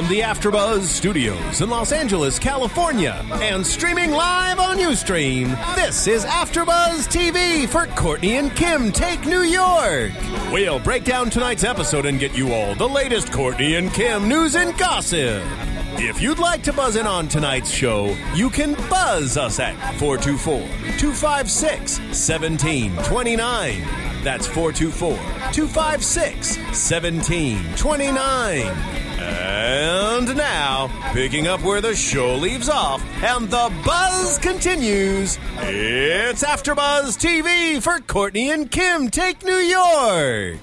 From the AfterBuzz Studios in Los Angeles, California, and streaming live on UStream, this is AfterBuzz TV for Kourtney and Kim Take New York. We'll break down tonight's episode and get you all the latest Kourtney and Kim news and gossip. If you'd like to buzz in on tonight's show, you can buzz us at 424 256 1729. That's 424 256 1729. And now, picking up where the show leaves off and the buzz continues, it's AfterBuzz TV for Kourtney and Kim Take New York.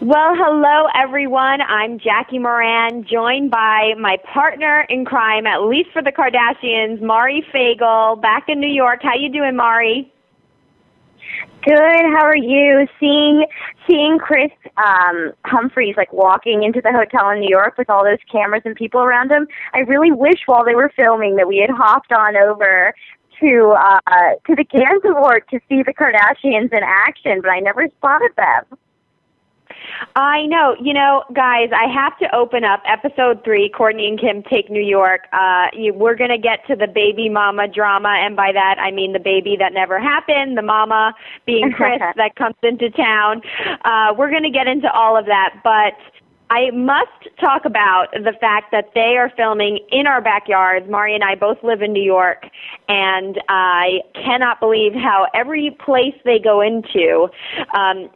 Well, hello everyone. I'm Jackie Moran, joined by my partner in crime, at least for the Kardashians, Mari Fagel, back in New York. How you doing, Mari? Good. How are you? Seeing seeing Kris um, Humphries like walking into the hotel in New York with all those cameras and people around him. I really wish while they were filming that we had hopped on over to uh, to the Gansevoort to see the Kardashians in action, but I never spotted them. I know. You know, guys, I have to open up episode three. Kourtney and Kim take New York. Uh, you, we're going to get to the baby mama drama, and by that I mean the baby that never happened, the mama being Kris that comes into town. Uh, we're going to get into all of that, but I must talk about the fact that they are filming in our backyards. Mari and I both live in New York, and I cannot believe how every place they go into um,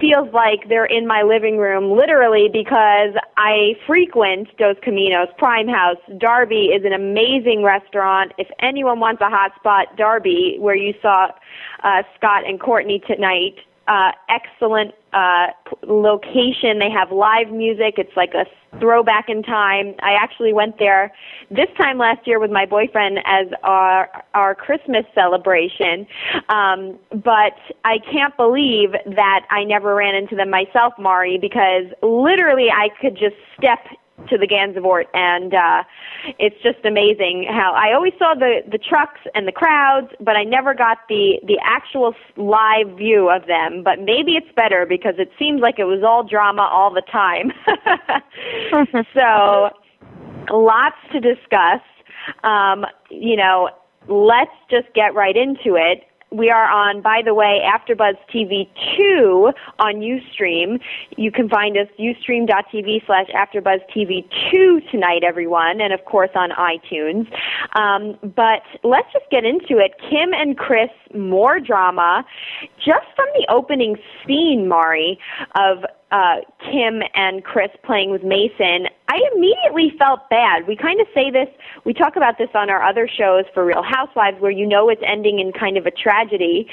feels like they're in my living room, literally, because I frequent Dos Caminos, Prime House. Darby is an amazing restaurant. If anyone wants a hot spot, Darby, where you saw uh, Scott and Kourtney tonight, uh, excellent uh, location. They have live music. It's like a throwback in time. I actually went there this time last year with my boyfriend as our our Christmas celebration. Um, but I can't believe that I never ran into them myself, Mari, because literally I could just step to the Gansevoort, and uh, it's just amazing how I always saw the the trucks and the crowds, but I never got the the actual live view of them. But maybe it's better because it seems like it was all drama all the time. so, lots to discuss. Um, you know, let's just get right into it we are on, by the way, AfterBuzz TV 2 on Ustream. You can find us ustream.tv slash AfterBuzz TV 2 tonight, everyone, and of course on iTunes. Um, but let's just get into it. Kim and Kris, more drama. Just from the opening scene, Mari, of uh, Kim and Kris playing with Mason, I immediately felt bad. We kind of say this, we talk about this on our other shows for Real Housewives where you know it's ending in kind of a tragedy.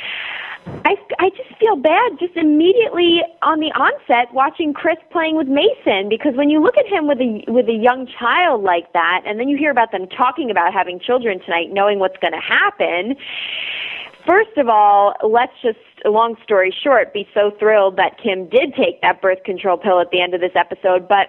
I, I just feel bad just immediately on the onset watching Kris playing with Mason because when you look at him with a with a young child like that and then you hear about them talking about having children tonight knowing what's going to happen First of all, let's just, long story short, be so thrilled that Kim did take that birth control pill at the end of this episode. But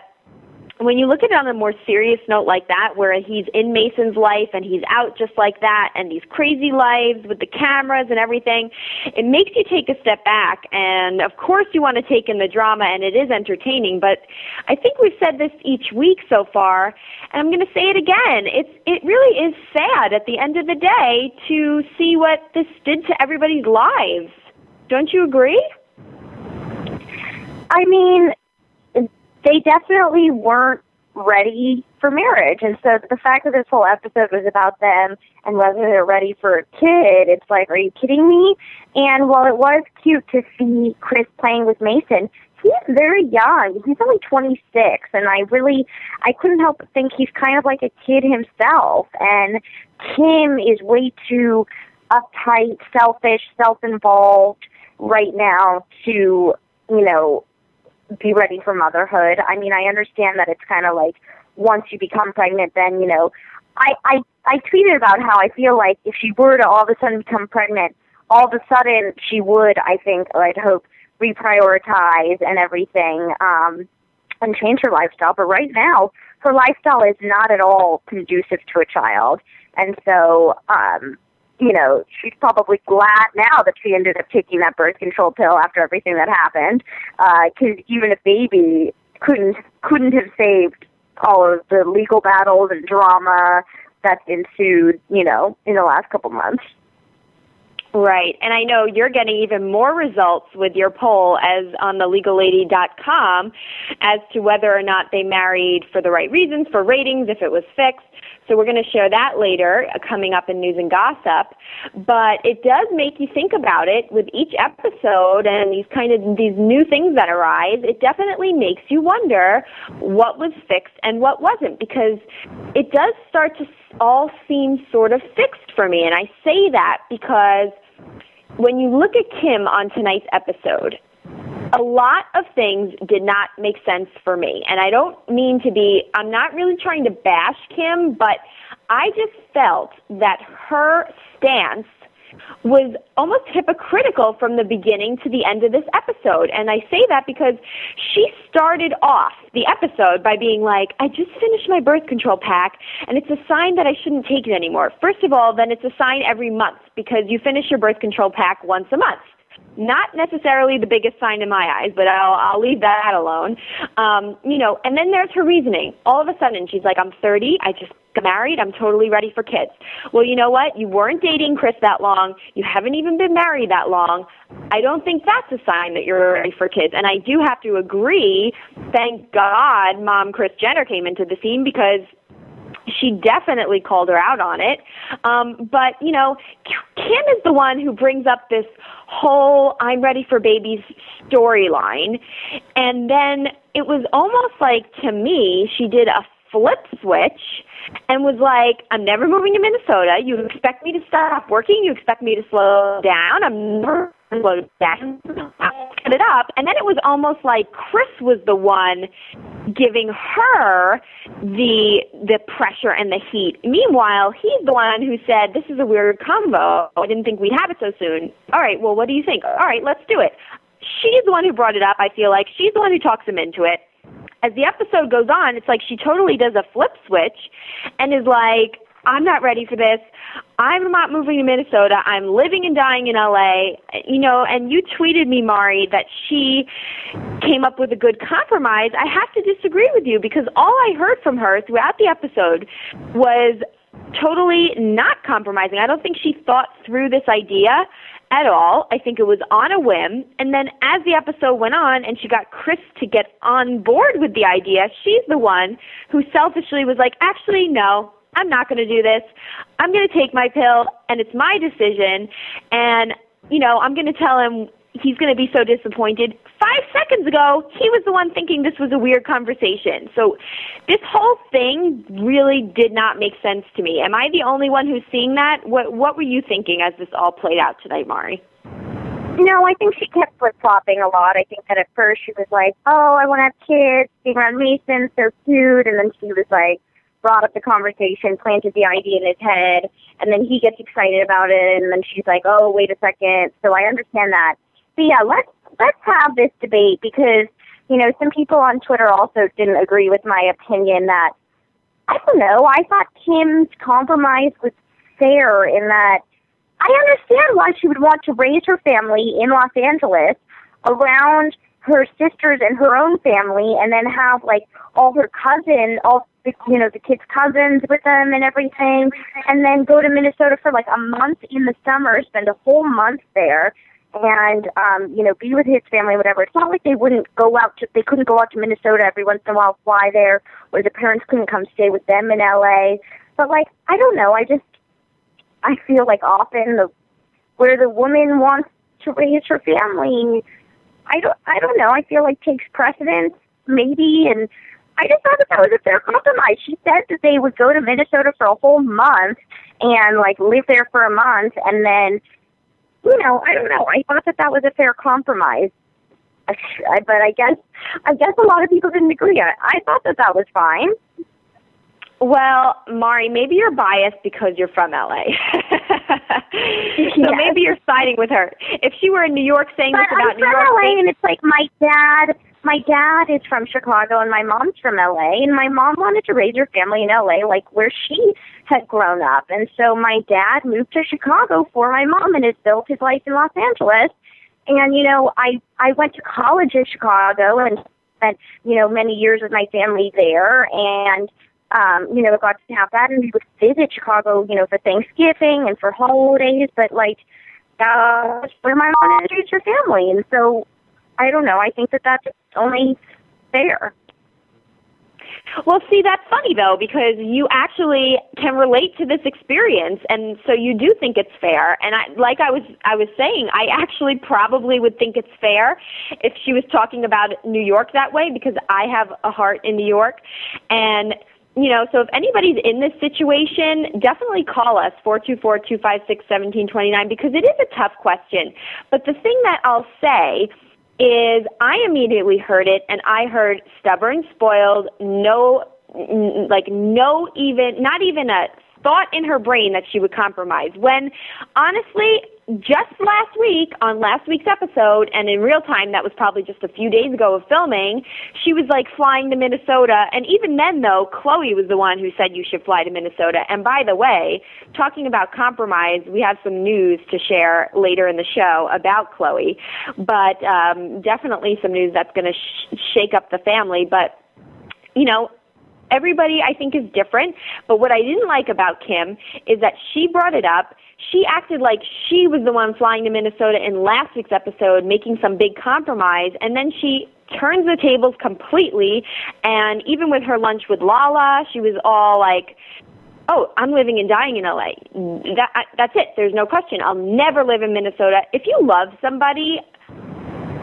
when you look at it on a more serious note like that, where he's in Mason's life and he's out just like that, and these crazy lives with the cameras and everything, it makes you take a step back. And of course, you want to take in the drama, and it is entertaining. But I think we've said this each week so far, and I'm going to say it again. It's it really is sad at the end of the day to see what this did to everybody's lives. Don't you agree? I mean, they definitely weren't ready for marriage. And so the fact that this whole episode was about them and whether they're ready for a kid, it's like, are you kidding me? And while it was cute to see Kris playing with Mason, he's very young. He's only 26, and I really, I couldn't help but think he's kind of like a kid himself. And Kim is way too uptight, selfish, self-involved right now to, you know, be ready for motherhood. I mean, I understand that it's kind of like once you become pregnant, then you know, I I I tweeted about how I feel like if she were to all of a sudden become pregnant, all of a sudden she would, I think, or I'd hope, reprioritize and everything um, and change her lifestyle. But right now, her lifestyle is not at all conducive to a child. And so, um, you know, she's probably glad now that she ended up taking that birth control pill after everything that happened, because uh, even a baby couldn't couldn't have saved all of the legal battles and drama that's ensued, you know, in the last couple months. Right. And I know you're getting even more results with your poll as on the legallady.com as to whether or not they married for the right reasons, for ratings, if it was fixed. So we're going to share that later, uh, coming up in news and gossip. But it does make you think about it with each episode and these kind of these new things that arise. It definitely makes you wonder what was fixed and what wasn't, because it does start to all seem sort of fixed for me. And I say that because when you look at Kim on tonight's episode, a lot of things did not make sense for me. And I don't mean to be, I'm not really trying to bash Kim, but I just felt that her stance was almost hypocritical from the beginning to the end of this episode. And I say that because she started off the episode by being like, I just finished my birth control pack, and it's a sign that I shouldn't take it anymore. First of all, then it's a sign every month because you finish your birth control pack once a month not necessarily the biggest sign in my eyes, but I'll I'll leave that alone. Um, you know, and then there's her reasoning. All of a sudden, she's like, "I'm 30. I just got married. I'm totally ready for kids." Well, you know what? You weren't dating Kris that long. You haven't even been married that long. I don't think that's a sign that you're ready for kids. And I do have to agree. Thank God, Mom Kris Jenner came into the scene because she definitely called her out on it. Um, but, you know, Kim is the one who brings up this whole I'm ready for babies storyline. And then it was almost like, to me, she did a flip switch and was like, I'm never moving to Minnesota. You expect me to stop working? You expect me to slow down? I'm never slow down. Set it up. And then it was almost like Kris was the one giving her the the pressure and the heat. Meanwhile, he's the one who said, This is a weird combo. I didn't think we'd have it so soon. All right, well what do you think? All right, let's do it. She's the one who brought it up, I feel like. She's the one who talks him into it as the episode goes on, it's like she totally does a flip switch and is like, I'm not ready for this. I'm not moving to Minnesota. I'm living and dying in LA. You know, and you tweeted me, Mari, that she came up with a good compromise. I have to disagree with you because all I heard from her throughout the episode was totally not compromising. I don't think she thought through this idea at all. I think it was on a whim. And then as the episode went on and she got Kris to get on board with the idea, she's the one who selfishly was like, actually, no, I'm not going to do this. I'm going to take my pill and it's my decision. And, you know, I'm going to tell him he's going to be so disappointed. Five seconds ago, he was the one thinking this was a weird conversation. So this whole thing really did not make sense to me. Am I the only one who's seeing that? What What were you thinking as this all played out tonight, Mari? No, I think she kept flip flopping a lot. I think that at first she was like, "Oh, I want to have kids, being around Mason, so cute," and then she was like, brought up the conversation, planted the idea in his head, and then he gets excited about it, and then she's like, "Oh, wait a second. So I understand that but yeah, let's let's have this debate because you know some people on Twitter also didn't agree with my opinion that I don't know. I thought Kim's compromise was fair in that I understand why she would want to raise her family in Los Angeles around her sisters and her own family and then have like all her cousins all the you know the kids cousins with them and everything and then go to minnesota for like a month in the summer spend a whole month there and um, you know, be with his family, whatever. It's not like they wouldn't go out to they couldn't go out to Minnesota every once in a while, fly there, or the parents couldn't come stay with them in LA. But like, I don't know. I just I feel like often the where the woman wants to raise her family, I don't I don't know. I feel like takes precedence maybe, and I just thought that that was a fair compromise. She said that they would go to Minnesota for a whole month and like live there for a month, and then you know, I don't know. I thought that that was a fair compromise. But I guess, I guess a lot of people didn't agree. I, I thought that that was fine. Well, Mari, maybe you're biased because you're from LA. so Yes. maybe you're siding with her. If she were in New York saying But this about I'm New from York, LA, and it's like my dad. My dad is from Chicago, and my mom's from LA. And my mom wanted to raise her family in LA, like where she had grown up. And so my dad moved to Chicago for my mom, and has built his life in Los Angeles. And you know, I I went to college in Chicago, and spent you know many years with my family there, and um, you know, got to have that, and we would visit Chicago, you know, for Thanksgiving and for holidays. But like, that's where my mom introduced her family, and so I don't know. I think that that's only fair. Well, see, that's funny though because you actually can relate to this experience, and so you do think it's fair. And I, like I was, I was saying, I actually probably would think it's fair if she was talking about New York that way because I have a heart in New York, and you know, so if anybody's in this situation, definitely call us four two four two five six seventeen twenty nine because it is a tough question. But the thing that I'll say is I immediately heard it and I heard stubborn, spoiled, no, like no even, not even a thought in her brain that she would compromise. When honestly, just last week on last week's episode and in real time, that was probably just a few days ago of filming, she was like flying to Minnesota. And even then though, Khloé was the one who said you should fly to Minnesota. And by the way, talking about compromise, we have some news to share later in the show about Khloé, but um, definitely some news that's going to sh- shake up the family. But, you know, everybody I think is different, but what I didn't like about Kim is that she brought it up. She acted like she was the one flying to Minnesota in last week's episode, making some big compromise, and then she turns the tables completely. And even with her lunch with Lala, she was all like, "Oh, I'm living and dying in LA. That I, that's it. There's no question. I'll never live in Minnesota." If you love somebody,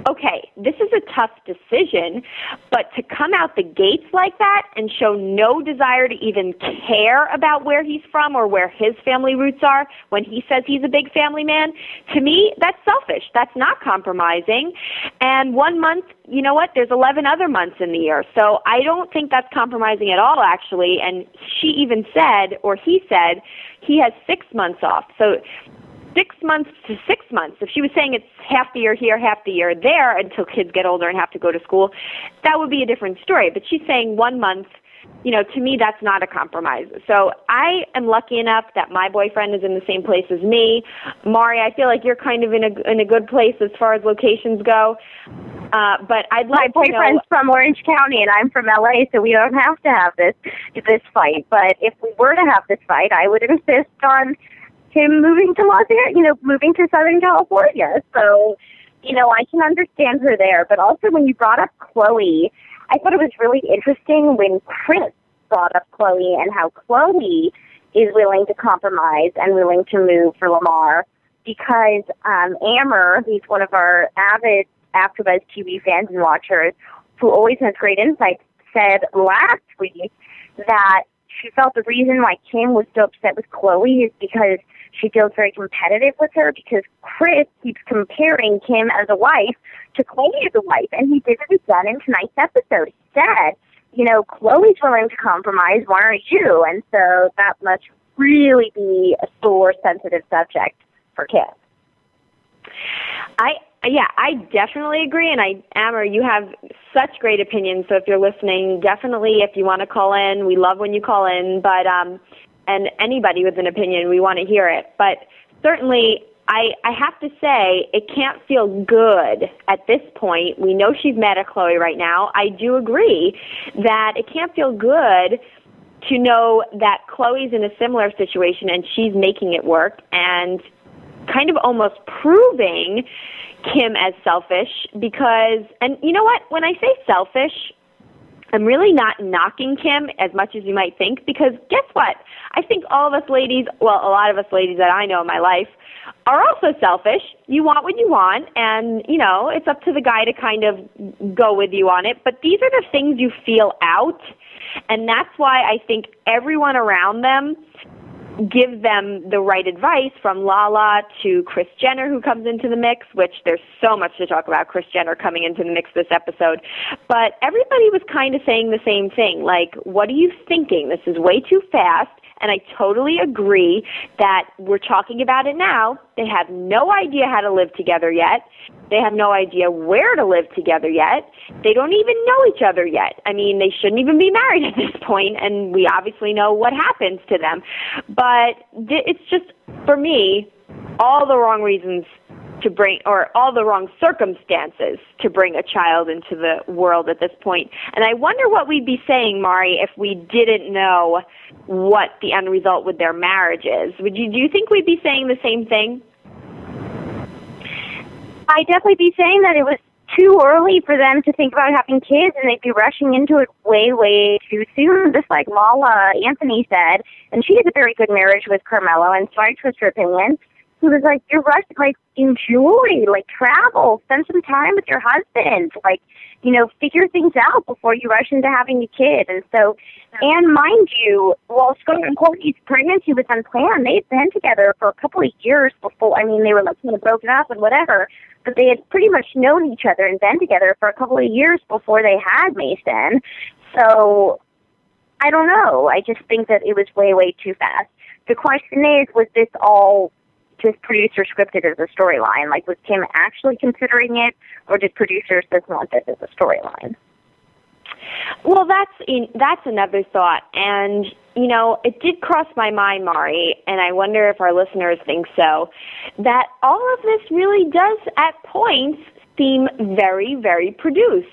okay, this is a tough decision, but to come out the gates like that and show no desire to even care about where he's from or where his family roots are when he says he's a big family man, to me, that's selfish. That's not compromising. And one month, you know what? There's 11 other months in the year. So I don't think that's compromising at all, actually. And she even said, or he said, he has six months off. So six months to six months. If she was saying it's half the year here, half the year there until kids get older and have to go to school, that would be a different story. But she's saying one month. You know, to me, that's not a compromise. So I am lucky enough that my boyfriend is in the same place as me. Mari, I feel like you're kind of in a in a good place as far as locations go. Uh, but I'd My like to know. boyfriend's from Orange County, and I'm from LA, so we don't have to have this this fight. But if we were to have this fight, I would insist on him moving to Los Angeles, you know, moving to Southern California. So, you know, I can understand her there. But also, when you brought up Khloé, I thought it was really interesting when Kris brought up Khloé and how Khloé is willing to compromise and willing to move for Lamar because um, Amber, who's one of our avid AfterBuzz TV fans and watchers, who always has great insights, said last week that she felt the reason why Kim was so upset with Khloé is because she feels very competitive with her because Kris keeps comparing Kim as a wife to Khloé as a wife, and he did it again in tonight's episode. He said, you know, Khloé's willing to compromise, why aren't you? And so that must really be a sore, sensitive subject for Kim. I yeah, I definitely agree, and I Amber, you have such great opinions. So if you're listening, definitely if you want to call in, we love when you call in. But um, and anybody with an opinion, we want to hear it. But certainly, I I have to say, it can't feel good at this point. We know she's mad at Khloé right now. I do agree that it can't feel good to know that Khloé's in a similar situation and she's making it work and kind of almost proving Kim as selfish because, and you know what? When I say selfish, I'm really not knocking Kim as much as you might think because guess what? I think all of us ladies, well, a lot of us ladies that I know in my life, are also selfish. You want what you want, and you know it's up to the guy to kind of go with you on it. But these are the things you feel out, and that's why I think everyone around them give them the right advice from Lala to Kris Jenner who comes into the mix, which there's so much to talk about Kris Jenner coming into the mix this episode. But everybody was kind of saying the same thing, like, what are you thinking? This is way too fast. And I totally agree that we're talking about it now. They have no idea how to live together yet. They have no idea where to live together yet. They don't even know each other yet. I mean, they shouldn't even be married at this point, and we obviously know what happens to them. But it's just, for me, all the wrong reasons to bring, or all the wrong circumstances to bring a child into the world at this point. And I wonder what we'd be saying, Mari, if we didn't know what the end result with their marriage is. Would you, do you think we'd be saying the same thing? I'd definitely be saying that it was too early for them to think about having kids and they'd be rushing into it way, way too soon, just like Lala Anthony said. And she has a very good marriage with Carmelo, and so I trust her opinion he was like, "You're rushing, like enjoy, like travel, spend some time with your husband, like you know, figure things out before you rush into having a kid." And so, and mind you, while Scott and Kourtney's pregnancy was unplanned, they had been together for a couple of years before. I mean, they were like kind of broken up and whatever, but they had pretty much known each other and been together for a couple of years before they had Mason. So, I don't know. I just think that it was way, way too fast. The question is, was this all just producer scripted as a storyline? Like, was Kim actually considering it, or did producers just want this as a storyline? Well, that's in, that's another thought, and you know, it did cross my mind, Mari, and I wonder if our listeners think so. That all of this really does, at points, seem very, very produced.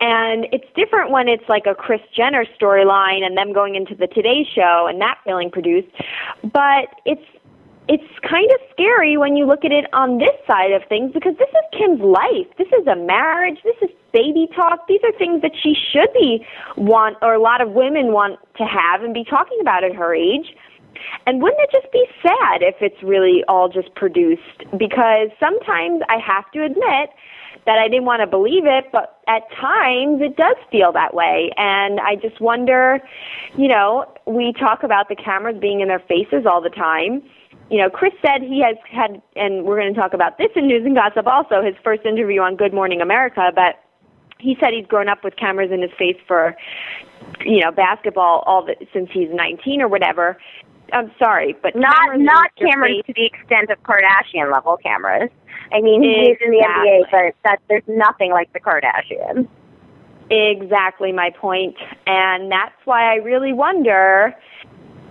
And it's different when it's like a Kris Jenner storyline and them going into the Today Show and that feeling produced. But it's it's kind of scary when you look at it on this side of things because this is Kim's life. This is a marriage. This is baby talk. These are things that she should be want or a lot of women want to have and be talking about at her age. And wouldn't it just be sad if it's really all just produced? Because sometimes I have to admit that I didn't want to believe it, but at times it does feel that way. And I just wonder, you know, we talk about the cameras being in their faces all the time you know, Kris said he has had, and we're going to talk about this in News and Gossip also, his first interview on Good Morning America, but he said he's grown up with cameras in his face for, you know, basketball all the, since he's 19 or whatever. I'm sorry, but not not cameras to the extent of Kardashian level cameras. I mean, he's in the NBA, but that there's nothing like the Kardashians. Exactly my point, and that's why I really wonder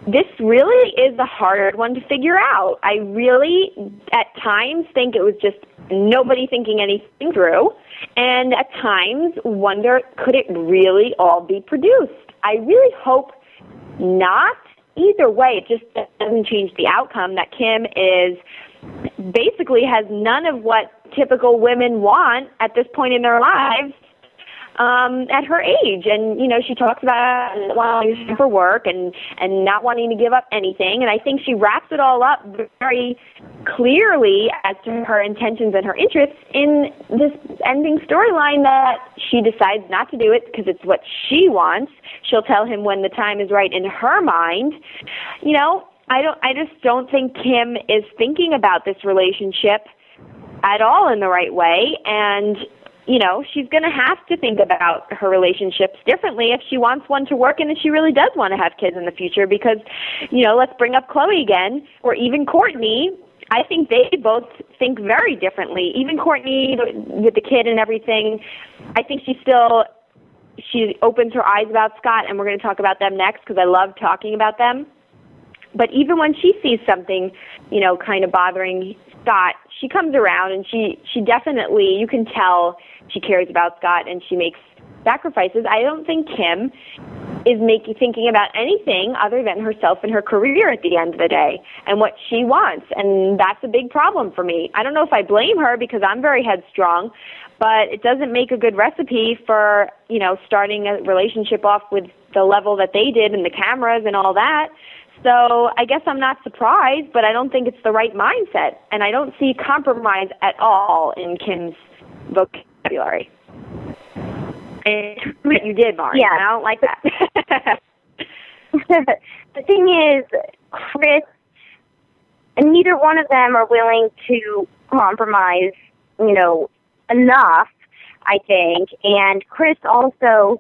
this really is a hard one to figure out. I really, at times, think it was just nobody thinking anything through, and at times wonder could it really all be produced? I really hope not. Either way, it just doesn't change the outcome that Kim is basically has none of what typical women want at this point in their lives um, at her age. And you know, she talks about wanting for work and and not wanting to give up anything. And I think she wraps it all up very clearly as to her intentions and her interests in this ending storyline that she decides not to do it because it's what she wants. She'll tell him when the time is right in her mind. You know, I don't. I just don't think Kim is thinking about this relationship at all in the right way and you know, she's going to have to think about her relationships differently if she wants one to work and if she really does want to have kids in the future because, you know, let's bring up Khloé again or even Kourtney. I think they both think very differently. Even Kourtney, with the kid and everything, I think she still she opens her eyes about Scott and we're going to talk about them next because I love talking about them. But even when she sees something, you know, kind of bothering Scott, she comes around and she she definitely you can tell she cares about Scott and she makes sacrifices. I don't think Kim is making thinking about anything other than herself and her career at the end of the day and what she wants and that's a big problem for me. I don't know if I blame her because I'm very headstrong, but it doesn't make a good recipe for, you know, starting a relationship off with the level that they did and the cameras and all that. So I guess I'm not surprised, but I don't think it's the right mindset and I don't see compromise at all in Kim's vocabulary. And you did, Mark. Yeah. I don't like that. the thing is, Kris and neither one of them are willing to compromise, you know, enough, I think. And Kris also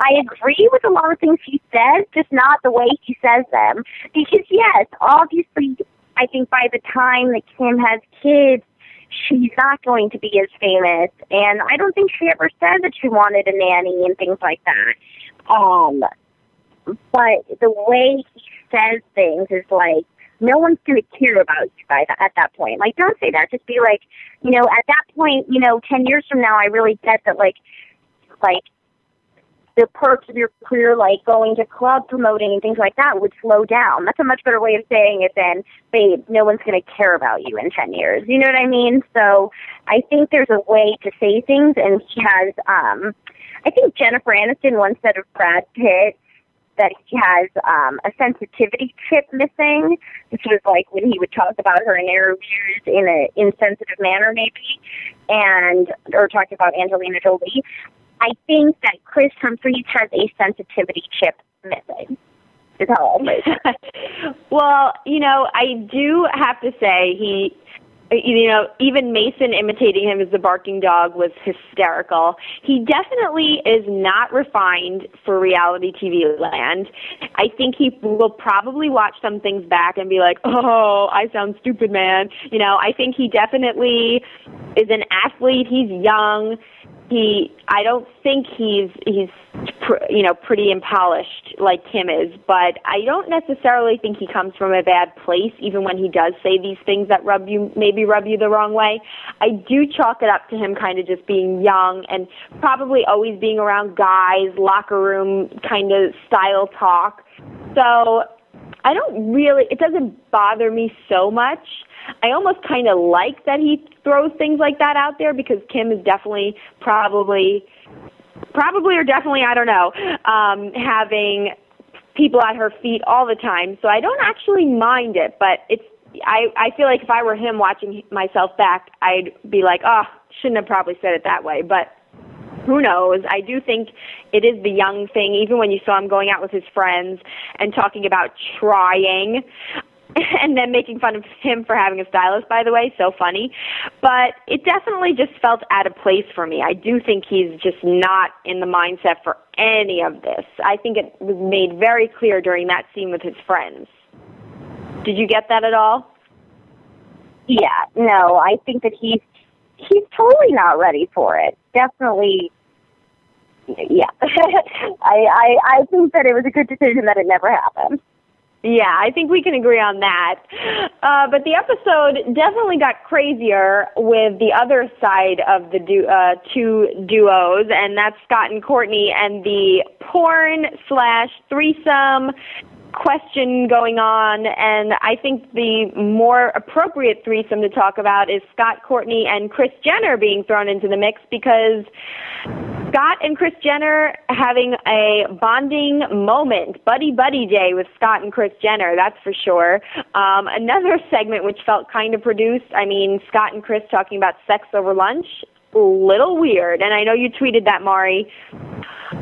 I agree with a lot of things he says, just not the way he says them. Because yes, obviously I think by the time that Kim has kids, she's not going to be as famous. And I don't think she ever said that she wanted a nanny and things like that. Um, but the way he says things is like, no one's going to care about you by that, at that point. Like, don't say that. Just be like, you know, at that point, you know, 10 years from now, I really get that, like, like, the perks of your career, like going to club promoting and things like that, would slow down. That's a much better way of saying it than, babe, no one's going to care about you in 10 years. You know what I mean? So I think there's a way to say things, and he has, um, I think Jennifer Aniston once said of Brad Pitt that he has um, a sensitivity chip missing, which was like when he would talk about her in interviews in an insensitive manner, maybe, and or talk about Angelina Jolie. I think that Kris Humphries has a sensitivity chip missing. Is how well, you know, I do have to say he you know, even Mason imitating him as the barking dog was hysterical. He definitely is not refined for reality TV land. I think he will probably watch some things back and be like, "Oh, I sound stupid, man." You know, I think he definitely is an athlete. He's young he I don't think he's he's pr- you know pretty and polished like Kim is, but I don't necessarily think he comes from a bad place even when he does say these things that rub you maybe rub you the wrong way. I do chalk it up to him kind of just being young and probably always being around guys, locker room kind of style talk. So I don't really it doesn't bother me so much. I almost kind of like that he throws things like that out there because Kim is definitely probably probably or definitely I don't know um having people at her feet all the time so I don't actually mind it but it's I I feel like if I were him watching myself back I'd be like oh shouldn't have probably said it that way but who knows? I do think it is the young thing. Even when you saw him going out with his friends and talking about trying, and then making fun of him for having a stylist, by the way, so funny. But it definitely just felt out of place for me. I do think he's just not in the mindset for any of this. I think it was made very clear during that scene with his friends. Did you get that at all? Yeah, no, I think that he's he's totally not ready for it. Definitely yeah. I, I I think that it was a good decision that it never happened. Yeah, I think we can agree on that. Uh, but the episode definitely got crazier with the other side of the du- uh, two duos, and that's Scott and Kourtney, and the porn slash threesome question going on. And I think the more appropriate threesome to talk about is Scott Kourtney and Kris Jenner being thrown into the mix because Scott and Kris Jenner having a bonding moment, buddy buddy day with Scott and Kris Jenner, that's for sure. Um, another segment which felt kind of produced. I mean, Scott and Kris talking about sex over lunch, a little weird. And I know you tweeted that, Mari.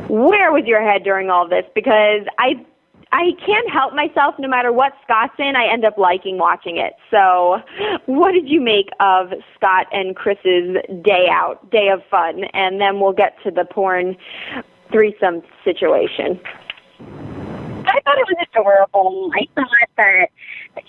Where was your head during all this? Because I I can't help myself. No matter what Scott's in, I end up liking watching it. So, what did you make of Scott and Kris's day out, day of fun? And then we'll get to the porn threesome situation. I thought it was adorable. I thought that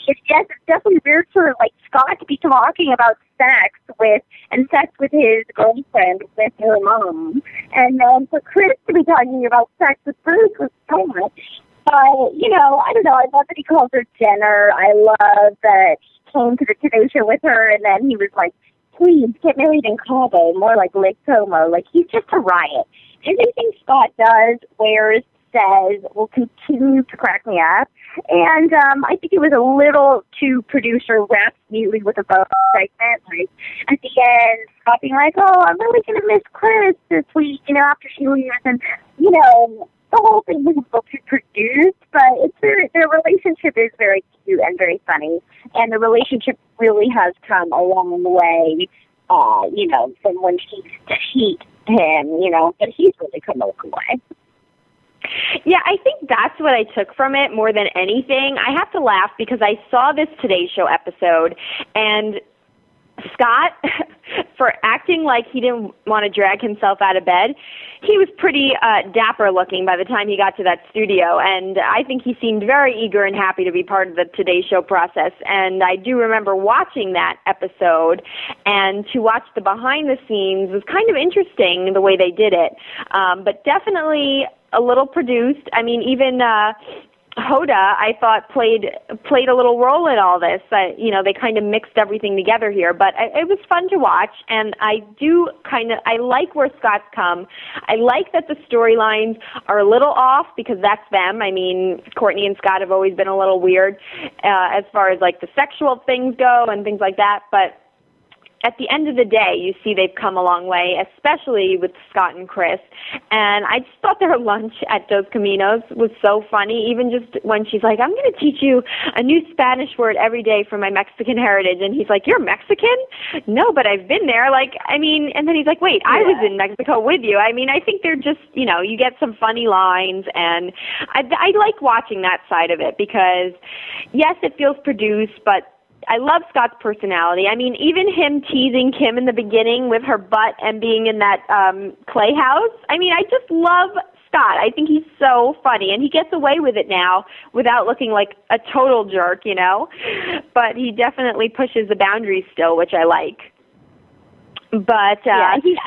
yes, it's definitely weird for like Scott to be talking about sex with and sex with his girlfriend with her mom, and then for Kris to be talking about sex with Bruce was so much but, you know, I don't know. I love that he calls her Jenner. I love that he came to the Today Show with her and then he was like, please get married in Cabo, more like Lake Como. Like, he's just a riot. Everything Scott does, wears, says will continue to crack me up. And um, I think it was a little too producer wrapped neatly with a bow segment. Like at the end, Scott being like, "Oh, I'm really gonna miss Kris this week," you know, after she leaves, and you know, the whole thing was able to produce, but it's very, their relationship is very cute and very funny, and the relationship really has come a long way. Uh, you know, from when she used him, you know, but he's really come a long way. Yeah, I think that's what I took from it more than anything. I have to laugh because I saw this Today Show episode and Scott, for acting like he didn't want to drag himself out of bed, he was pretty uh, dapper looking by the time he got to that studio, and I think he seemed very eager and happy to be part of the Today Show process. And I do remember watching that episode, and to watch the behind the scenes was kind of interesting the way they did it, um, but definitely a little produced. I mean, even. Uh, Hoda, I thought played played a little role in all this. I, you know, they kind of mixed everything together here, but I, it was fun to watch, and I do kind of I like where Scott's come. I like that the storylines are a little off because that's them. I mean, Kourtney and Scott have always been a little weird uh, as far as like the sexual things go and things like that, but at the end of the day, you see they've come a long way, especially with Scott and Kris. And I just thought their lunch at Dos Caminos was so funny, even just when she's like, I'm going to teach you a new Spanish word every day from my Mexican heritage. And he's like, You're Mexican? No, but I've been there. Like, I mean, and then he's like, Wait, I was in Mexico with you. I mean, I think they're just, you know, you get some funny lines. And I, I like watching that side of it because, yes, it feels produced, but I love Scott's personality. I mean, even him teasing Kim in the beginning with her butt and being in that um playhouse. I mean, I just love Scott. I think he's so funny and he gets away with it now without looking like a total jerk, you know. But he definitely pushes the boundaries still, which I like. But uh yeah, he's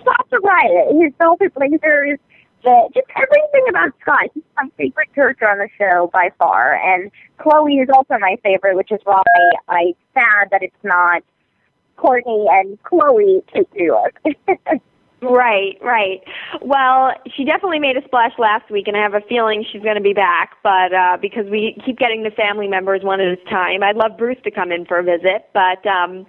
Scott's a riot. His velvet blazers the just everything about Scott. He's my favorite character on the show by far, and Khloé is also my favorite, which is why I'm sad that it's not Kourtney and Khloé take New York. Right, right. Well, she definitely made a splash last week, and I have a feeling she's going to be back. But uh, because we keep getting the family members one at a time, I'd love Bruce to come in for a visit. But um,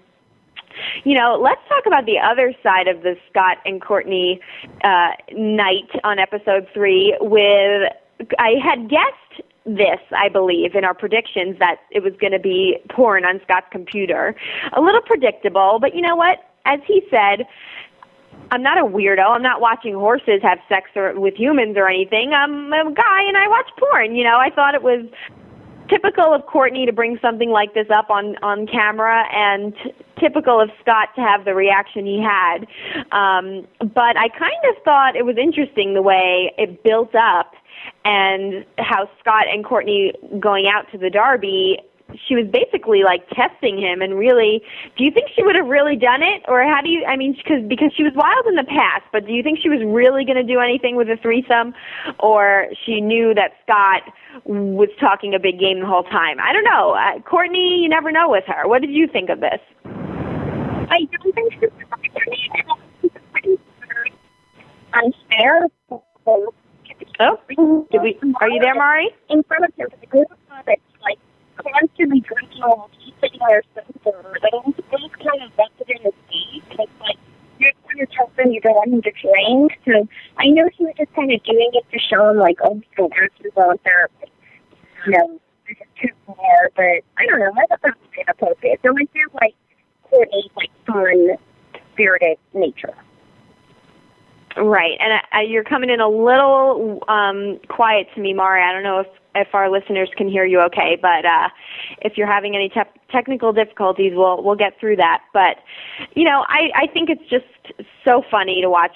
you know, let's talk about the other side of the Scott and Kourtney uh, night on episode three. With I had guessed this, I believe, in our predictions that it was going to be porn on Scott's computer. A little predictable, but you know what? As he said, I'm not a weirdo. I'm not watching horses have sex or, with humans or anything. I'm a guy and I watch porn. You know, I thought it was typical of Kourtney to bring something like this up on on camera, and typical of Scott to have the reaction he had. Um, but I kind of thought it was interesting the way it built up, and how Scott and Kourtney going out to the Darby she was basically like testing him and really do you think she would have really done it? Or how do you i mean because because she was wild in the past but do you think she was really going to do anything with a threesome? Or she knew that scott was talking a big game the whole time? I don't know. Uh, kourtney you never know with her. What did you think of this i don't think she unfair Oh, did we? Are you there, Mari? In front of him, the group of that's like constantly drinking while he's sitting there sober. They don't, just kind of invested in his face. And it's like, you're the one who's him, you're the one who drink. So I know he was just kind of doing it to show him, like, oh, so after the therapy. You know, this is too far. But I don't know. I thought that was inappropriate. So I feel like Kourtney's, like, fun, spirited nature. Right, and uh, you're coming in a little um, quiet to me, Mari. I don't know if if our listeners can hear you okay, but uh, if you're having any te- technical difficulties, we'll we'll get through that. But you know, I I think it's just so funny to watch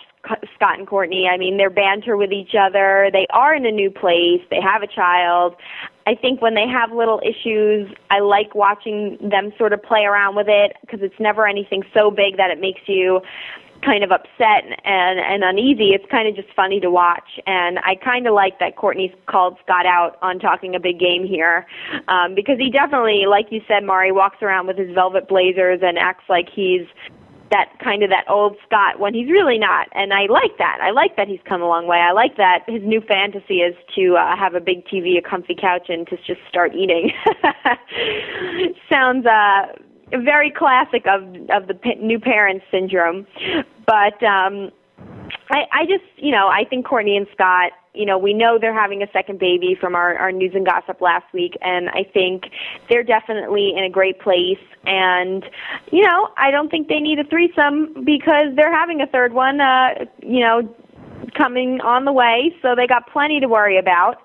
Scott and Kourtney. I mean, their banter with each other. They are in a new place. They have a child. I think when they have little issues, I like watching them sort of play around with it because it's never anything so big that it makes you kind of upset and and uneasy it's kind of just funny to watch and i kind of like that kourtney's called scott out on talking a big game here um because he definitely like you said mari walks around with his velvet blazers and acts like he's that kind of that old Scott when he's really not. And I like that. I like that he's come a long way. I like that his new fantasy is to uh, have a big TV, a comfy couch, and to just start eating. Sounds uh very classic of of the new parents syndrome. But um I I just, you know, I think Kourtney and Scott, you know, we know they're having a second baby from our our news and gossip last week and I think they're definitely in a great place and you know, I don't think they need a threesome because they're having a third one uh, you know, coming on the way, so they got plenty to worry about.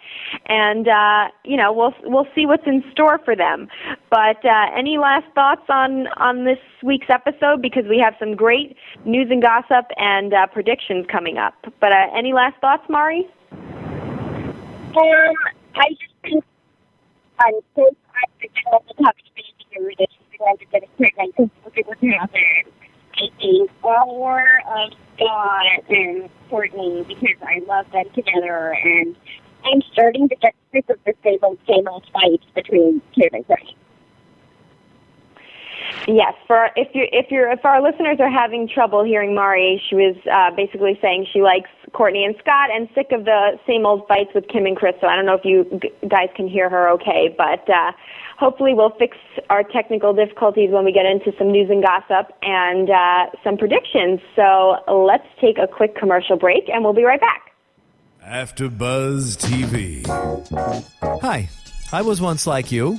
And uh, you know, we'll we'll see what's in store for them. But uh, any last thoughts on on this week's episode? Because we have some great news and gossip and uh, predictions coming up. But uh, any last thoughts, Mari? Um, I just think I'm so glad that speed here that she's going to get happened. I think more of Scott and Kourtney because I love them together and I'm starting to get sick of the same old, same old fights between Kim and Kris. Yes, for if you if you're if our listeners are having trouble hearing Mari, she was uh, basically saying she likes Kourtney and Scott and sick of the same old fights with Kim and Kris. So I don't know if you guys can hear her okay, but uh, hopefully we'll fix our technical difficulties when we get into some news and gossip and uh, some predictions. So let's take a quick commercial break, and we'll be right back. After Buzz TV. Hi, I was once like you.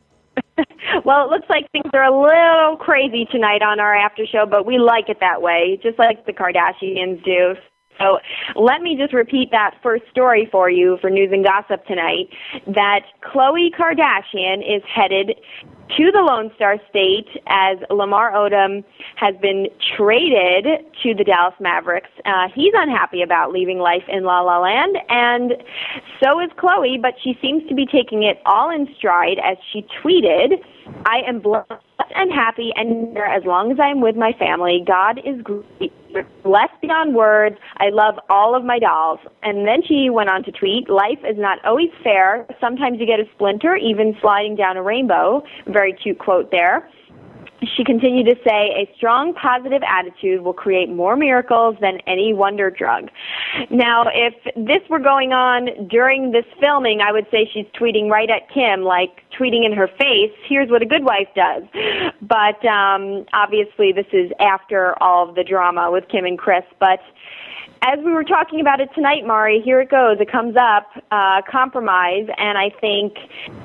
well, it looks like things are a little crazy tonight on our after show, but we like it that way, just like the Kardashians do. So let me just repeat that first story for you for news and gossip tonight that Khloé Kardashian is headed to the Lone Star State as Lamar Odom has been traded to the Dallas Mavericks. Uh, he's unhappy about leaving life in La La Land, and so is Khloé, but she seems to be taking it all in stride as she tweeted, I am blessed and happy and as long as I'm with my family. God is great. Blessed beyond words. I love all of my dolls. And then she went on to tweet, Life is not always fair. Sometimes you get a splinter, even sliding down a rainbow. Very cute quote there. She continued to say, a strong positive attitude will create more miracles than any wonder drug. Now, if this were going on during this filming, I would say she's tweeting right at Kim, like tweeting in her face, here's what a good wife does. But um, obviously, this is after all of the drama with Kim and Kris. But as we were talking about it tonight, Mari, here it goes. It comes up, uh, compromise, and I think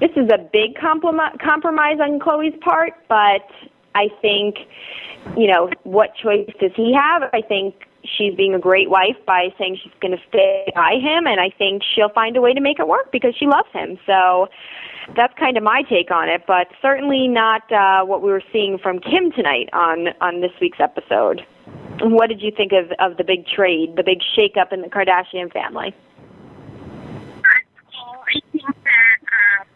this is a big comprom- compromise on Khloé's part, but I think, you know, what choice does he have? I think she's being a great wife by saying she's going to stay by him, and I think she'll find a way to make it work because she loves him. So that's kind of my take on it, but certainly not uh, what we were seeing from Kim tonight on on this week's episode. What did you think of of the big trade, the big shakeup in the Kardashian family? I think that um,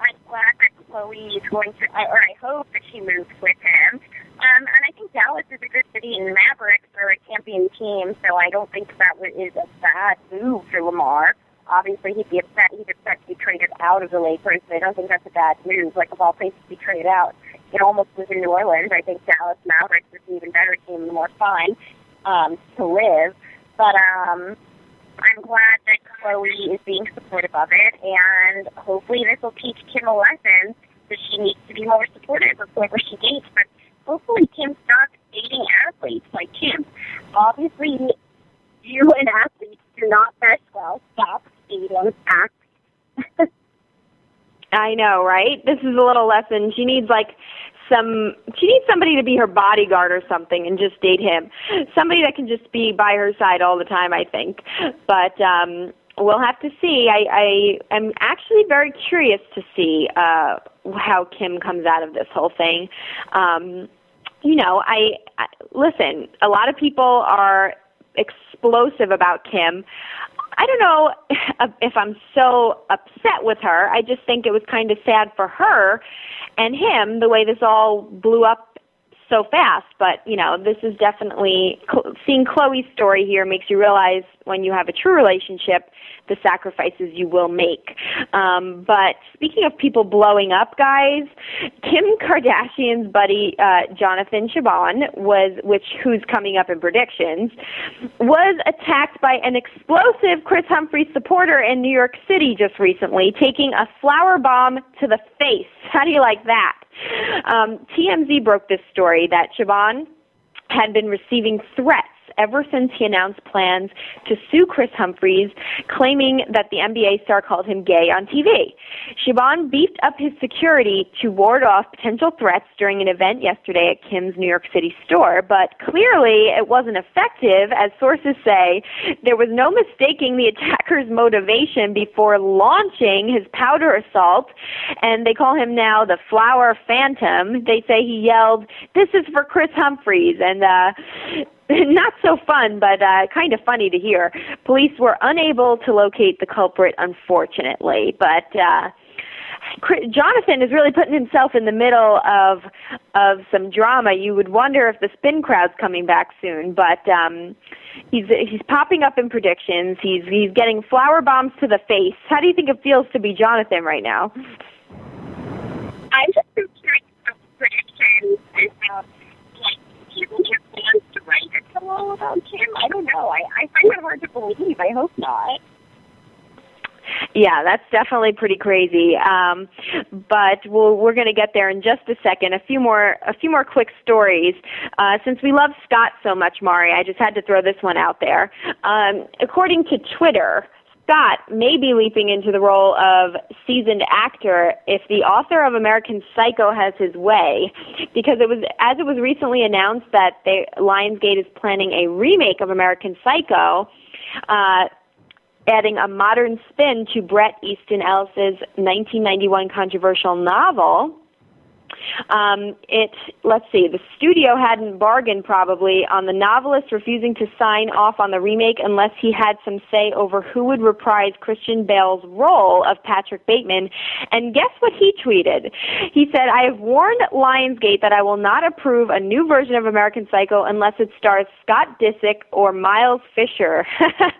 I'm glad that Khloé is going to, or I hope that she moves with him. Um, and I think Dallas is a good city, and Mavericks are a champion team, so I don't think that is a bad move for Lamar. Obviously, he'd be upset. He'd upset to be traded out of the Lakers, but I don't think that's a bad move. Like, of all places to be traded out, it almost was in New Orleans. I think Dallas Mavericks is an even better team, and more fun um, to live. But um, I'm glad that Khloé is being supportive of it, and hopefully this will teach Kim a lesson that she needs to be more supportive of whoever she dates. But hopefully Kim stops dating athletes like Kim. Obviously, you and athletes do not mesh well. Stop dating athletes. I know, right? This is a little lesson. She needs like some she needs somebody to be her bodyguard or something and just date him. Somebody that can just be by her side all the time, I think. But um we'll have to see. I I am actually very curious to see uh how Kim comes out of this whole thing. Um, you know, I, I listen. A lot of people are explosive about Kim. I don't know if I'm so upset with her. I just think it was kind of sad for her and him the way this all blew up so fast. But you know, this is definitely seeing Khloé's story here makes you realize when you have a true relationship, the sacrifices you will make. Um, but speaking of people blowing up, guys, Kim Kardashian's buddy uh, Jonathan Cheban was, which who's coming up in predictions, was attacked by an explosive Kris Humphries supporter in New York City just recently, taking a flour bomb to the face. How do you like that? Um, TMZ broke this story that Cheban had been receiving threats ever since he announced plans to sue Kris Humphries, claiming that the NBA star called him gay on TV. Cheban beefed up his security to ward off potential threats during an event yesterday at Kim's New York City store, but clearly it wasn't effective, as sources say there was no mistaking the attacker's motivation before launching his powder assault, and they call him now the Flour Phantom. They say he yelled, This is for Kris Humphries, and uh, not so fun, but uh, kind of funny to hear. Police were unable to locate the culprit, unfortunately, but. Uh, Jonathan is really putting himself in the middle of of some drama. You would wonder if the spin crowd's coming back soon, but um, he's he's popping up in predictions. He's he's getting flour bombs to the face. How do you think it feels to be Jonathan right now? I'm just so curious about predictions and how like people plans to write a pillow about Kim. I don't know. I, I find it hard to believe. I hope not. Yeah, that's definitely pretty crazy. Um, but we'll, we're going to get there in just a second. A few more, a few more quick stories. Uh, since we love Scott so much, Mari, I just had to throw this one out there. Um, according to Twitter, Scott may be leaping into the role of seasoned actor if the author of American Psycho has his way, because it was as it was recently announced that they, Lionsgate is planning a remake of American Psycho. Uh, adding a modern spin to Bret Easton Ellis's 1991 controversial novel, um, it let's see, the studio hadn't bargained probably on the novelist refusing to sign off on the remake unless he had some say over who would reprise Christian Bale's role of Patrick Bateman. And guess what he tweeted? He said, "I have warned Lionsgate that I will not approve a new version of American Psycho unless it stars Scott Disick or Miles Fisher."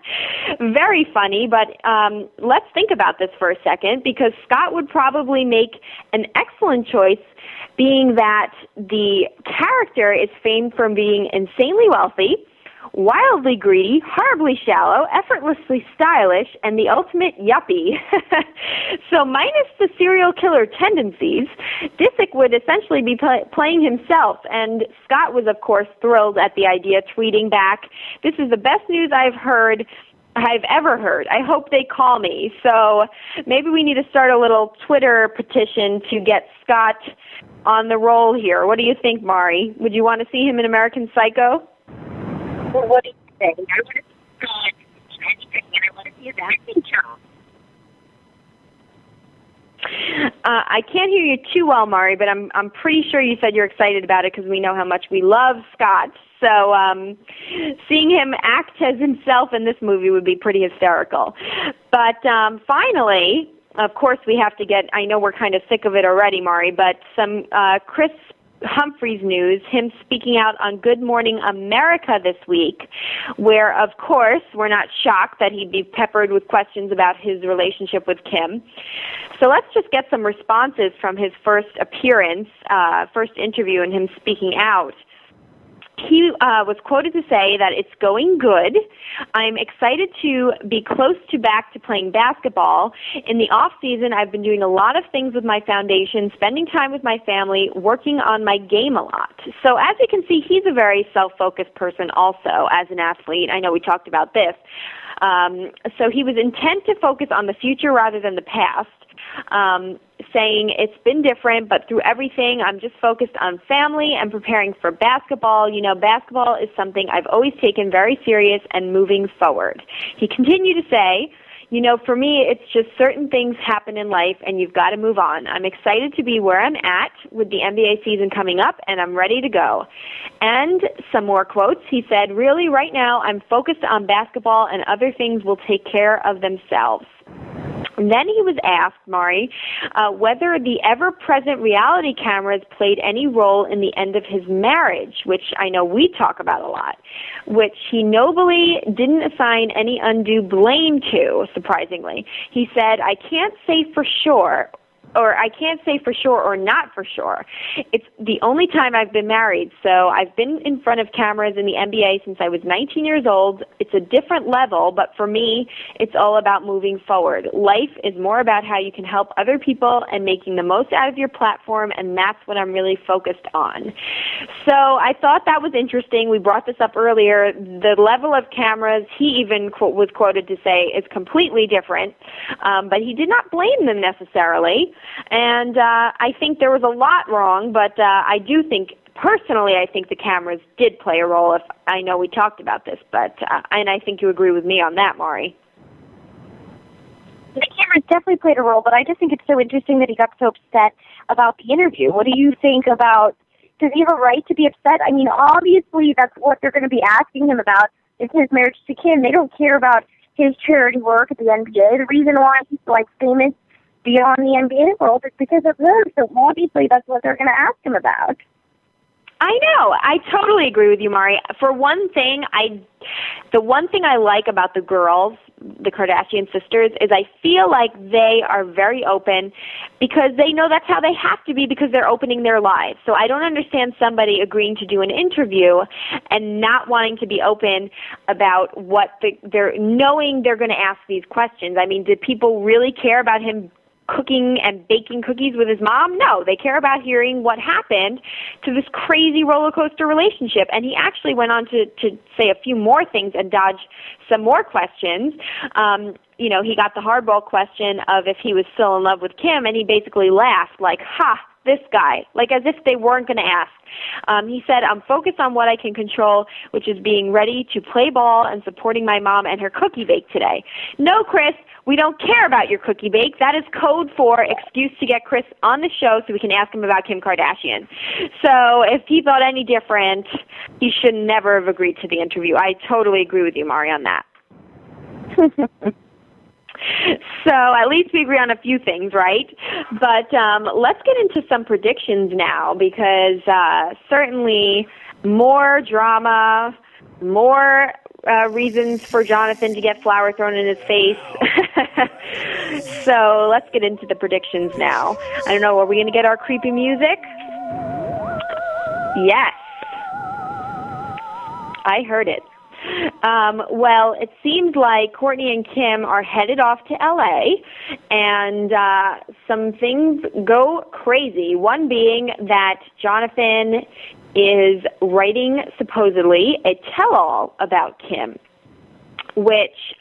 Very funny, but um, let's think about this for a second because Scott would probably make an excellent choice being that the character is famed from being insanely wealthy, wildly greedy, horribly shallow, effortlessly stylish, and the ultimate yuppie. so, minus the serial killer tendencies, Disick would essentially be play- playing himself. And Scott was, of course, thrilled at the idea, tweeting back, This is the best news I've heard. I've ever heard. I hope they call me. So maybe we need to start a little Twitter petition to get Scott on the role here. What do you think, Mari? Would you want to see him in American Psycho? Well, what do you think? I want to see Scott and I want to see his acting job. Uh, I can't hear you too well, Mari, but I'm I'm pretty sure you said you're excited about it because we know how much we love Scott. So um, seeing him act as himself in this movie would be pretty hysterical. But um, finally, of course, we have to get. I know we're kind of sick of it already, Mari, but some uh, Kris Humphries news, him speaking out on Good Morning America this week, where, of course, we're not shocked that he'd be peppered with questions about his relationship with Kim. So let's just get some responses from his first appearance, uh, first interview, and him speaking out he uh, was quoted to say that it's going good. I'm excited to be close to back to playing basketball. In the off season, I've been doing a lot of things with my foundation, spending time with my family, working on my game a lot. So as you can see, he's a very self-focused person also as an athlete. I know we talked about this. Um, so he was intent to focus on the future rather than the past um, saying it's been different, but through everything, I'm just focused on family and preparing for basketball. You know, basketball is something I've always taken very serious and moving forward. He continued to say, you know, for me, it's just certain things happen in life and you've got to move on. I'm excited to be where I'm at with the NBA season coming up and I'm ready to go. And some more quotes. He said, Really, right now, I'm focused on basketball and other things will take care of themselves. And then he was asked, Mari, uh, whether the ever present reality cameras played any role in the end of his marriage, which I know we talk about a lot, which he nobly didn't assign any undue blame to, surprisingly. He said, I can't say for sure or I can't say for sure or not for sure. It's the only time I've been married. So I've been in front of cameras in the NBA since I was 19 years old. It's a different level, but for me, it's all about moving forward. Life is more about how you can help other people and making the most out of your platform, and that's what I'm really focused on. So I thought that was interesting. We brought this up earlier. The level of cameras, he even was quoted to say, is completely different, um, but he did not blame them necessarily. And uh, I think there was a lot wrong, but uh, I do think personally, I think the cameras did play a role. If I know we talked about this, but uh, and I think you agree with me on that, Mari. The cameras definitely played a role, but I just think it's so interesting that he got so upset about the interview. What do you think about? Does he have a right to be upset? I mean, obviously, that's what they're going to be asking him about is his marriage to Kim. They don't care about his charity work at the NBA. The reason why he's like famous beyond the NBA world is because of her. So obviously, that's what they're going to ask him about. I know. I totally agree with you, Mari. For one thing, I the one thing I like about the girls, the Kardashian sisters, is I feel like they are very open because they know that's how they have to be because they're opening their lives. So I don't understand somebody agreeing to do an interview and not wanting to be open about what the, they're knowing they're going to ask these questions. I mean, did people really care about him cooking and baking cookies with his mom. No, they care about hearing what happened to this crazy roller coaster relationship. And he actually went on to, to say a few more things and dodge some more questions. Um, you know, he got the hardball question of if he was still in love with Kim, and he basically laughed, like, ha, this guy, like as if they weren't going to ask. Um, he said, I'm focused on what I can control, which is being ready to play ball and supporting my mom and her cookie bake today. No, Kris, we don't care about your cookie bake. That is code for excuse to get Kris on the show so we can ask him about Kim Kardashian. So if he thought any different, he should never have agreed to the interview. I totally agree with you, Mari, on that. so at least we agree on a few things, right? But um, let's get into some predictions now because uh, certainly more drama, more uh, reasons for Jonathan to get flour thrown in his face. so let's get into the predictions now. I don't know, are we going to get our creepy music? Yes. I heard it. Um, well, it seems like Kourtney and Kim are headed off to LA, and uh, some things go crazy. One being that Jonathan is writing supposedly a tell all about Kim, which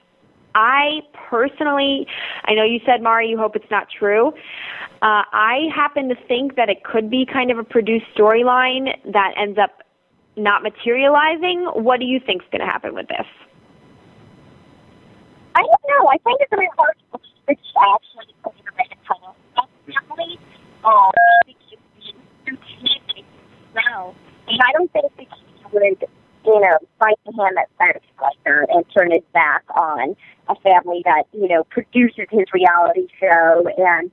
I personally, I know you said, Mari, you hope it's not true. Uh, I happen to think that it could be kind of a produced storyline that ends up not materializing. What do you think is going to happen with this? I don't know. I find it very hard to believe actually going to write a title. Definitely, um, now, and I don't think that he would, you know, fight the hand that fence like and turn his back on a family that you know produces his reality show and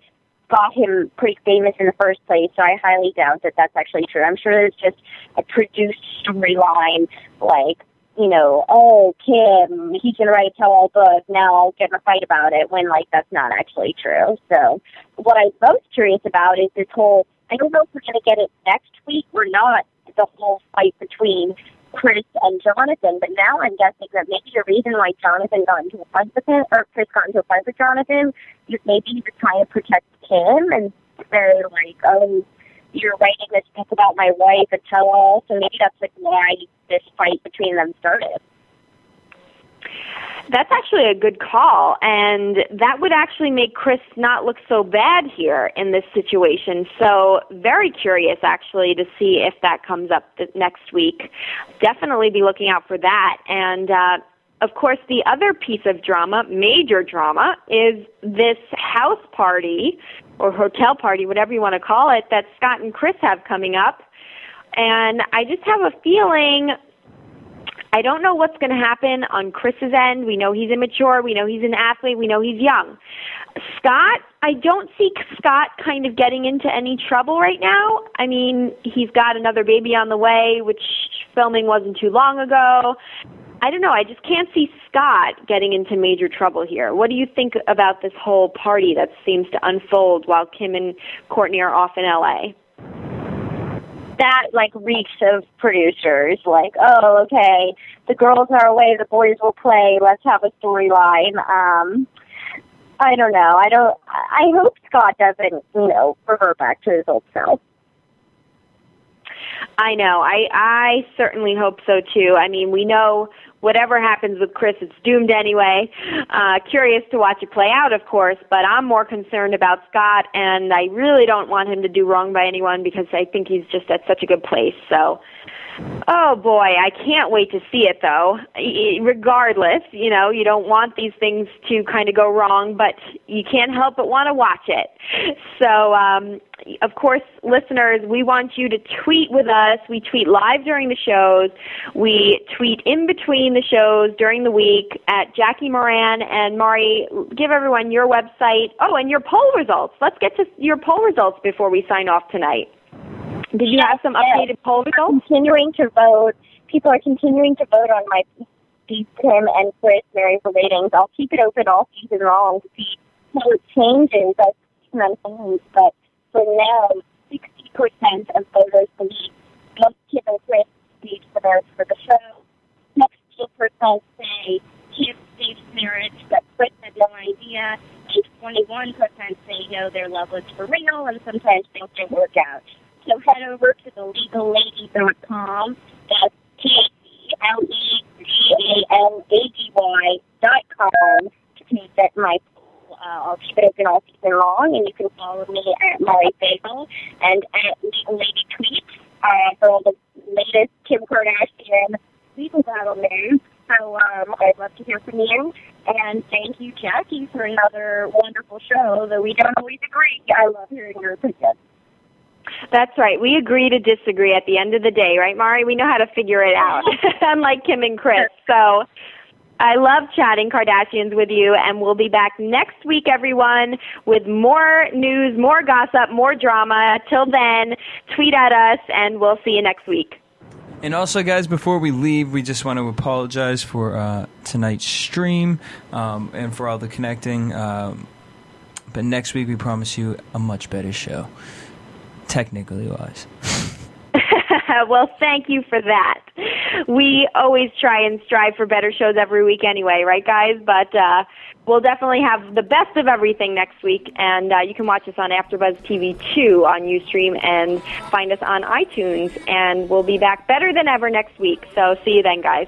got him pretty famous in the first place, so I highly doubt that that's actually true. I'm sure it's just a produced storyline, like, you know, oh, Kim, he's going to write a tell-all book, now I'll get in a fight about it, when, like, that's not actually true. So what I'm most curious about is this whole, I don't know if we're going to get it next week or not, the whole fight between Kris and Jonathan, but now I'm guessing that maybe the reason why Jonathan got into a fight with him, or Kris got into a fight with Jonathan, is maybe he was trying to protect Kim, and they're like, oh, you're writing this book about my wife, and tell all, so maybe that's like why this fight between them started. That's actually a good call, and that would actually make Kris not look so bad here in this situation. So, very curious actually to see if that comes up next week. Definitely be looking out for that. And uh, of course, the other piece of drama, major drama, is this house party or hotel party, whatever you want to call it, that Scott and Kris have coming up. And I just have a feeling I don't know what's going to happen on Kris's end. We know he's immature. We know he's an athlete. We know he's young. Scott, I don't see Scott kind of getting into any trouble right now. I mean, he's got another baby on the way, which filming wasn't too long ago. I don't know. I just can't see Scott getting into major trouble here. What do you think about this whole party that seems to unfold while Kim and Kourtney are off in LA? That like reeks of producers. Like, oh, okay, the girls are away, the boys will play. Let's have a storyline. Um, I don't know. I don't. I hope Scott doesn't, you know, revert back to his old self. I know. I I certainly hope so too. I mean, we know whatever happens with Kris, it's doomed anyway. Uh, curious to watch it play out, of course, but I'm more concerned about Scott, and I really don't want him to do wrong by anyone because I think he's just at such a good place. So Oh boy, I can't wait to see it though. Regardless, you know, you don't want these things to kind of go wrong, but you can't help but want to watch it. So, um, of course, listeners, we want you to tweet with us. We tweet live during the shows. We tweet in between the shows during the week at Jackie Moran and Mari. Give everyone your website. Oh, and your poll results. Let's get to your poll results before we sign off tonight. Did you have some updated poll results? Continuing to vote. People are continuing to vote on my Steve Kim and Kris Mary for ratings. I'll keep it open all season long to see how it changes as season unfolds. But for now, 60% of voters believe both Kim and Kris the marriage for the show. 16% say Kim staged marriage, but Kris had no idea. And 21% say no, their love was for real, and sometimes things didn't work out. So head over to the legallady.com. That's T-L-E-G-A-L-A-D-Y dot com to get my uh, I'll keep it open all season long, and you can follow me at Molly Bagel and at Legal Lady Tweet uh, for all the latest Kim Kardashian legal battle news. So um, I'd love to hear from you. And thank you, Jackie, for another wonderful show, though we don't always agree. I love hearing your opinion. That's right. We agree to disagree at the end of the day, right, Mari? We know how to figure it out, unlike Kim and Kris. So I love chatting Kardashians with you, and we'll be back next week, everyone, with more news, more gossip, more drama. Till then, tweet at us, and we'll see you next week. And also, guys, before we leave, we just want to apologize for uh, tonight's stream um, and for all the connecting. Um, but next week, we promise you a much better show technically wise. well, thank you for that. We always try and strive for better shows every week anyway, right, guys? But uh, we'll definitely have the best of everything next week, and uh, you can watch us on AfterBuzz TV 2 on Ustream and find us on iTunes, and we'll be back better than ever next week. So see you then, guys.